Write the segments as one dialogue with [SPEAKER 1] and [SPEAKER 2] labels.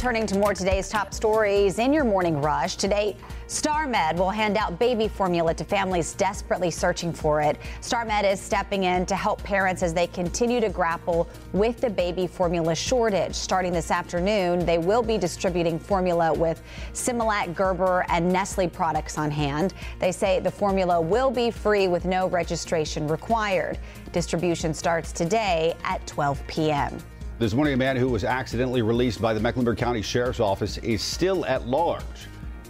[SPEAKER 1] turning to more today's top stories in your morning rush. Today, StarMed will hand out baby formula to families desperately searching for it. StarMed is stepping in to help parents as they continue to grapple with the baby formula shortage. Starting this afternoon, they will be distributing formula with Similac, Gerber, and Nestle products on hand. They say the formula will be free with no registration required. Distribution starts today at 12 p.m.
[SPEAKER 2] This morning, a man who was accidentally released by the Mecklenburg County Sheriff's Office is still at large.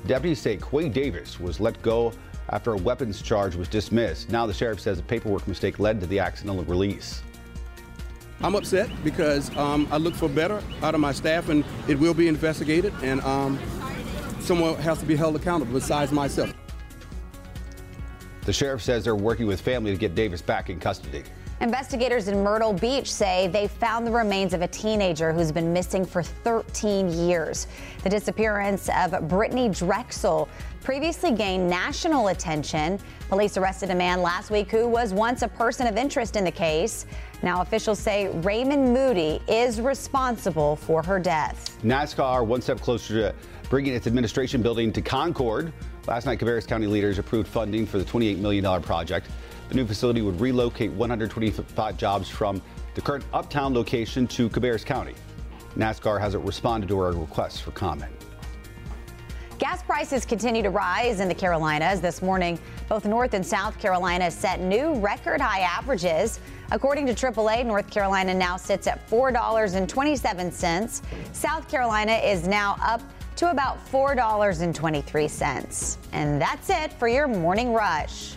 [SPEAKER 2] Deputies say Quay Davis was let go after a weapons charge was dismissed. Now the sheriff says a paperwork mistake led to the accidental release.
[SPEAKER 3] I'm upset because um, I look for better out of my staff, and it will be investigated, and um, someone has to be held accountable besides myself.
[SPEAKER 2] The sheriff says they're working with family to get Davis back in custody.
[SPEAKER 1] Investigators in Myrtle Beach say they found the remains of a teenager who's been missing for 13 years. The disappearance of Brittanee Drexel previously gained national attention. Police arrested a man last week who was once a person of interest in the case. Now, officials say Raymond Moody is responsible for her death.
[SPEAKER 2] NASCAR one step closer to bringing its administration building to Concord. Last night, Cabarrus County leaders approved funding for the $28 million project. The new facility would relocate 125 jobs from the current Uptown location to Cabarrus County. NASCAR hasn't responded to our requests for comment.
[SPEAKER 1] Gas prices continue to rise in the Carolinas. This morning, both North and South Carolina set new record high averages. According to AAA, North Carolina now sits at $4.27. South Carolina is now up to about $4.23. And that's it for your morning rush.